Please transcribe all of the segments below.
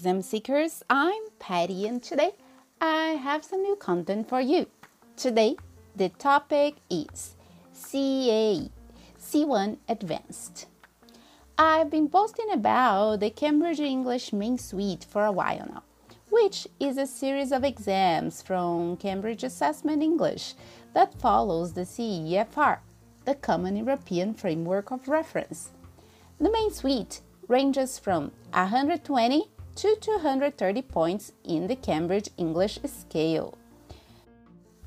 Exam seekers. I'm Patty, and today I have some new content for you. Today, the topic is CAE, C1 Advanced. I've been posting about the Cambridge English Main Suite for a while now, which is a series of exams from Cambridge Assessment English that follows the CEFR, the Common European Framework of Reference. The Main Suite ranges from 120 to 230 points in the Cambridge English scale.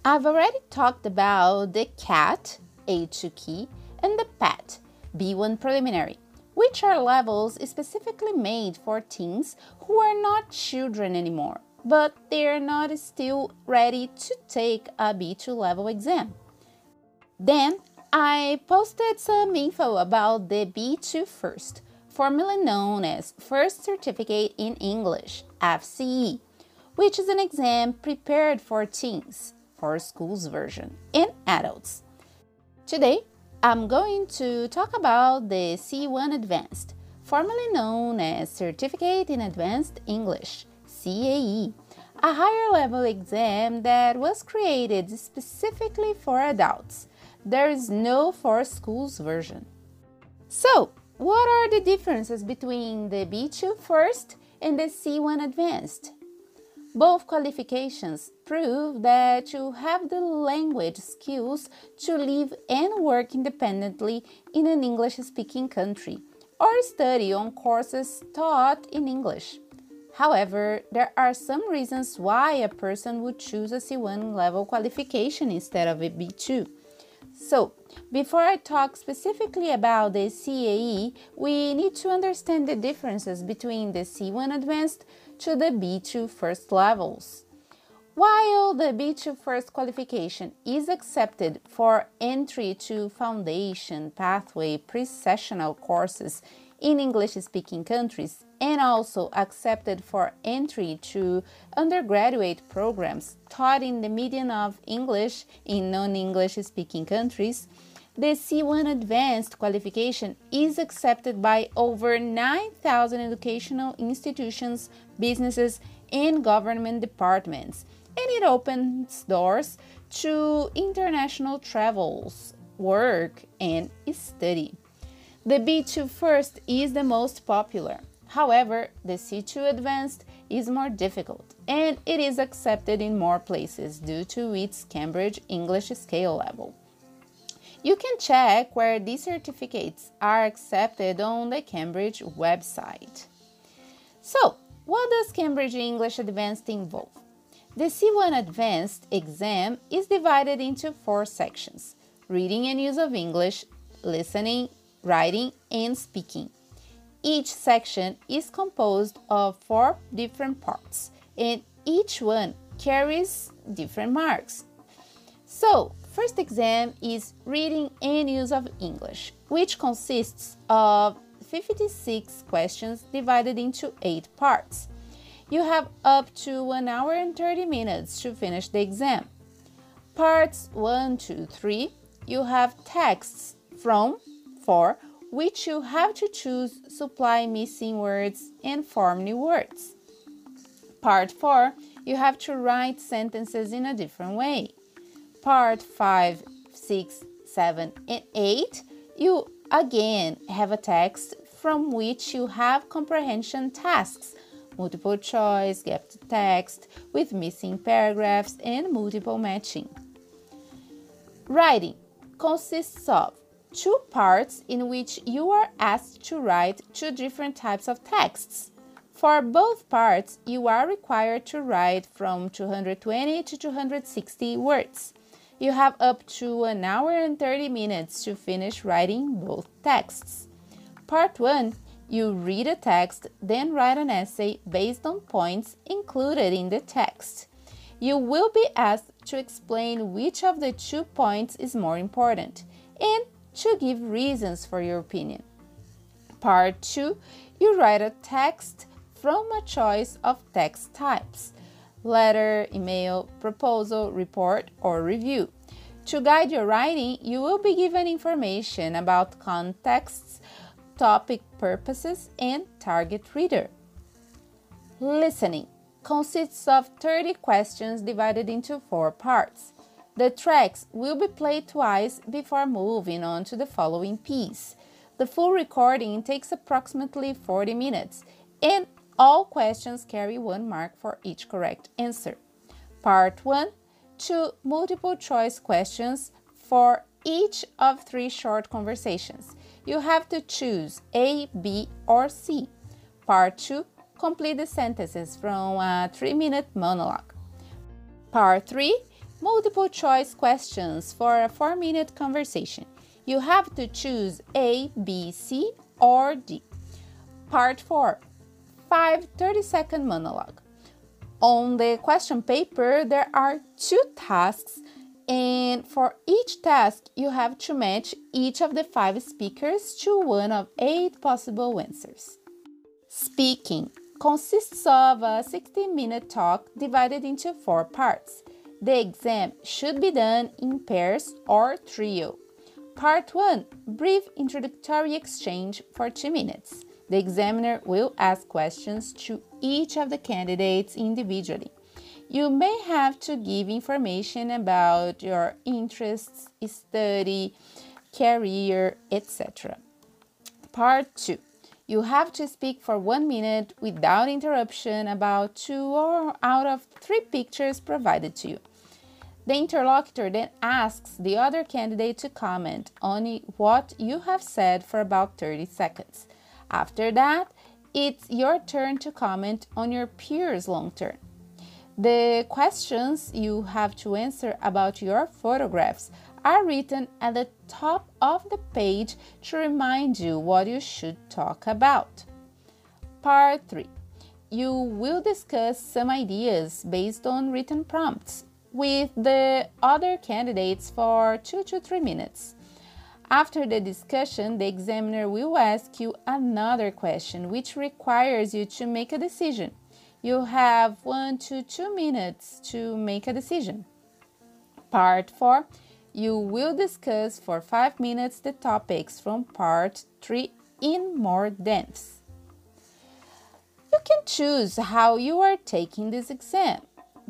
I've already talked about the KET A2 key and the PET B1 preliminary, which are levels specifically made for teens who are not children anymore, but they are not still ready to take a B2 level exam. Then I posted some info about the B2 first formerly known as First Certificate in English, FCE, which is an exam prepared for teens, for schools version, and adults. Today, I'm going to talk about the C1 Advanced, formerly known as Certificate in Advanced English, CAE, a higher level exam that was created specifically for adults. There is no for schools version. So, what are the differences between the B2 First and the C1 Advanced? Both qualifications prove that you have the language skills to live and work independently in an English speaking country or study on courses taught in English. However, there are some reasons why a person would choose a C1 level qualification instead of a B2. So, before I talk specifically about the CAE, we need to understand the differences between the C1 Advanced to the B2 First levels. While the B2 First qualification is accepted for entry to foundation, pathway, pre-sessional courses in English speaking countries and also accepted for entry to undergraduate programs taught in the medium of English in non English speaking countries, the C1 Advanced qualification is accepted by over 9,000 educational institutions, businesses, and government departments, and it opens doors to international travels, work, and study. The B2 First is the most popular. However, the C2 Advanced is more difficult and it is accepted in more places due to its Cambridge English scale level. You can check where these certificates are accepted on the Cambridge website. So, what does Cambridge English Advanced involve? The C1 Advanced exam is divided into four sections reading and use of English, listening, writing, and speaking. Each section is composed of four different parts, and each one carries different marks. So, first exam is reading and use of English, which consists of 56 questions divided into 8 parts. You have up to 1 hour and 30 minutes to finish the exam. Parts 1 to 3, you have texts from for which you have to choose supply missing words and form new words. Part 4, you have to write sentences in a different way. Part 5, 6, 7, and 8, you again have a text from which you have comprehension tasks, multiple choice, gap to text, with missing paragraphs and multiple matching. Writing consists of two parts in which you are asked to write two different types of texts. For both parts, you are required to write from 220 to 260 words. You have up to an hour and 30 minutes to finish writing both texts. Part 1 You read a text, then write an essay based on points included in the text. You will be asked to explain which of the two points is more important and to give reasons for your opinion. Part 2 You write a text from a choice of text types letter, email, proposal, report, or review. To guide your writing, you will be given information about contexts, topic purposes, and target reader. Listening consists of 30 questions divided into four parts. The tracks will be played twice before moving on to the following piece. The full recording takes approximately 40 minutes, and all questions carry one mark for each correct answer. Part 1 two multiple choice questions for each of three short conversations. You have to choose A, B, or C. Part 2 complete the sentences from a three minute monologue. Part 3 multiple choice questions for a four minute conversation. You have to choose A, B, C, or D. Part 4 5 30 second monologue. On the question paper, there are two tasks, and for each task, you have to match each of the five speakers to one of eight possible answers. Speaking consists of a 60 minute talk divided into four parts. The exam should be done in pairs or trio. Part 1 Brief introductory exchange for 2 minutes. The examiner will ask questions to each of the candidates individually. You may have to give information about your interests, study, career, etc. Part 2 you have to speak for one minute without interruption about two or out of three pictures provided to you. The interlocutor then asks the other candidate to comment on what you have said for about 30 seconds. After that, it's your turn to comment on your peer's long turn. The questions you have to answer about your photographs are written at the top of the page to remind you what you should talk about. Part 3 You will discuss some ideas based on written prompts with the other candidates for 2 to 3 minutes. After the discussion, the examiner will ask you another question which requires you to make a decision. You have 1 to 2 minutes to make a decision. Part 4 you will discuss for 5 minutes the topics from part 3 in more depth. You can choose how you are taking this exam.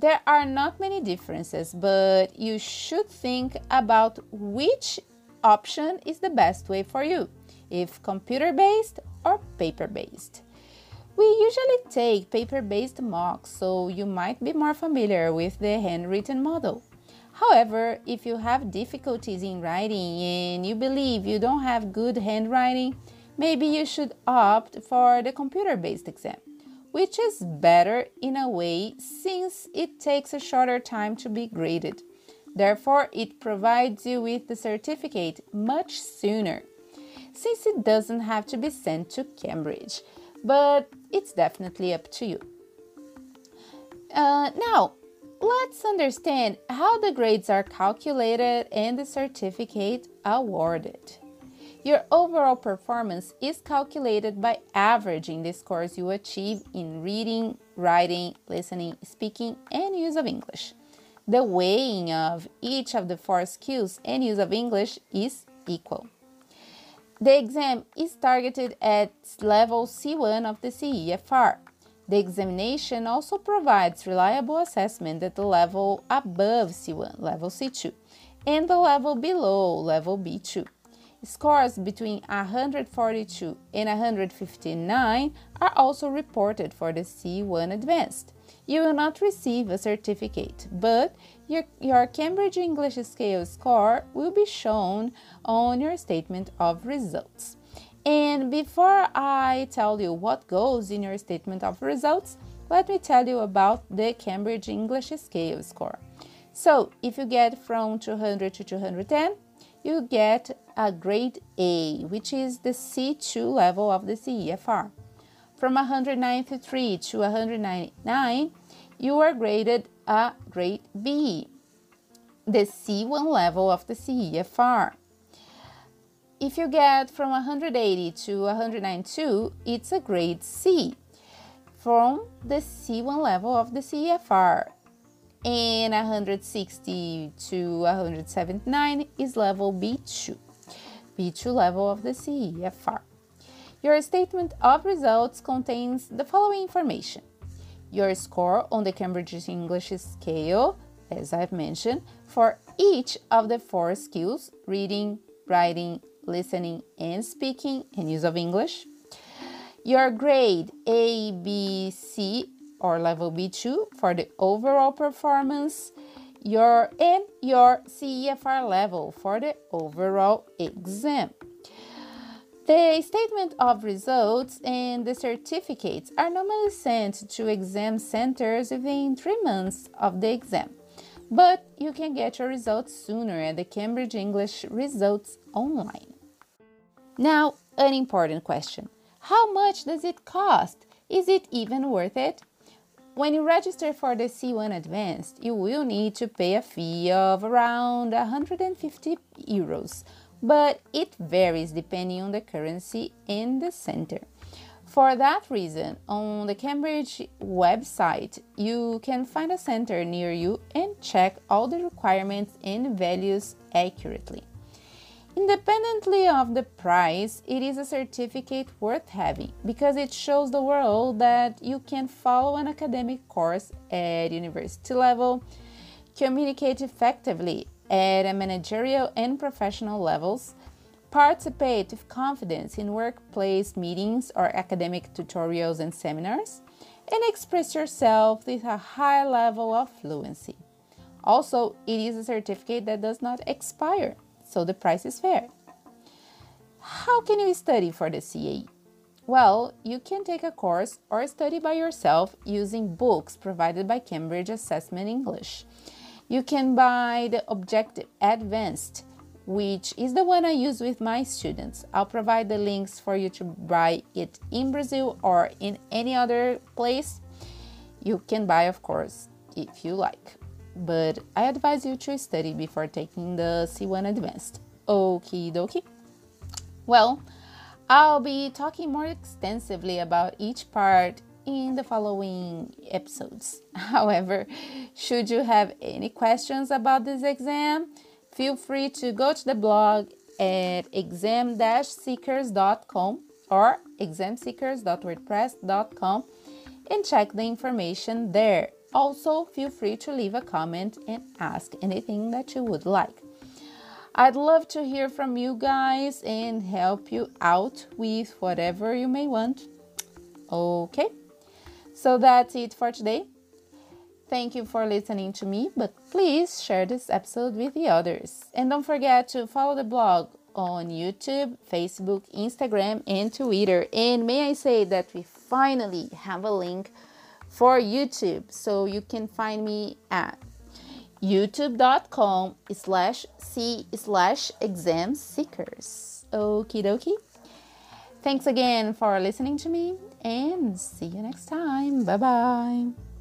There are not many differences, but you should think about which option is the best way for you, if computer based or paper based. We usually take paper based mocks, so you might be more familiar with the handwritten model. However, if you have difficulties in writing and you believe you don't have good handwriting, maybe you should opt for the computer based exam, which is better in a way since it takes a shorter time to be graded. Therefore, it provides you with the certificate much sooner, since it doesn't have to be sent to Cambridge, but it's definitely up to you. Uh, now, Let's understand how the grades are calculated and the certificate awarded. Your overall performance is calculated by averaging the scores you achieve in reading, writing, listening, speaking, and use of English. The weighing of each of the four skills and use of English is equal. The exam is targeted at level C1 of the CEFR, the examination also provides reliable assessment at the level above C1, level C2, and the level below, level B2. Scores between 142 and 159 are also reported for the C1 Advanced. You will not receive a certificate, but your, your Cambridge English Scale score will be shown on your statement of results. And before I tell you what goes in your statement of results, let me tell you about the Cambridge English Scale score. So, if you get from 200 to 210, you get a grade A, which is the C2 level of the CEFR. From 193 to 199, you are graded a grade B, the C1 level of the CEFR. If you get from 180 to 192, it's a grade C from the C1 level of the CEFR. And 160 to 179 is level B2, B2 level of the CEFR. Your statement of results contains the following information. your score on the Cambridge English scale, as I've mentioned, for each of the four skills reading, writing, listening, and speaking, and use of English. Your grade A, B, C, or level B2 for the overall performance. Your and your CEFR level for the overall exam. The statement of results and the certificates are normally sent to exam centers within three months of the exam, but you can get your results sooner at the Cambridge English Results Online. Now, an important question How much does it cost? Is it even worth it? When you register for the C1 Advanced, you will need to pay a fee of around 150 euros but it varies depending on the currency in the center. For that reason, on the Cambridge website, you can find a center near you and check all the requirements and values accurately. Independently of the price, it is a certificate worth having because it shows the world that you can follow an academic course at university level, communicate effectively at a managerial and professional levels, participate with confidence in workplace meetings or academic tutorials and seminars, and express yourself with a high level of fluency. Also, it is a certificate that does not expire, so the price is fair. How can you study for the CAE? Well, you can take a course or study by yourself using books provided by Cambridge Assessment English. You can buy the Objective Advanced, which is the one I use with my students. I'll provide the links for you to buy it in Brazil or in any other place. You can buy, of course, if you like. But I advise you to study before taking the C1 Advanced. Okie dokie. Well, I'll be talking more extensively about each part in the following episodes. However, should you have any questions about this exam, feel free to go to the blog at exam-seekers.com or examseekers.wordpress.com and check the information there. Also, feel free to leave a comment and ask anything that you would like. I'd love to hear from you guys and help you out with whatever you may want. Okay? So that's it for today. Thank you for listening to me, but please share this episode with the others. And don't forget to follow the blog on YouTube, Facebook, Instagram, and Twitter. And may I say that we finally have a link for YouTube, so you can find me at youtube.com slash c slash exam seekers. Okie dokie. Thanks again for listening to me and see you next time. Bye bye.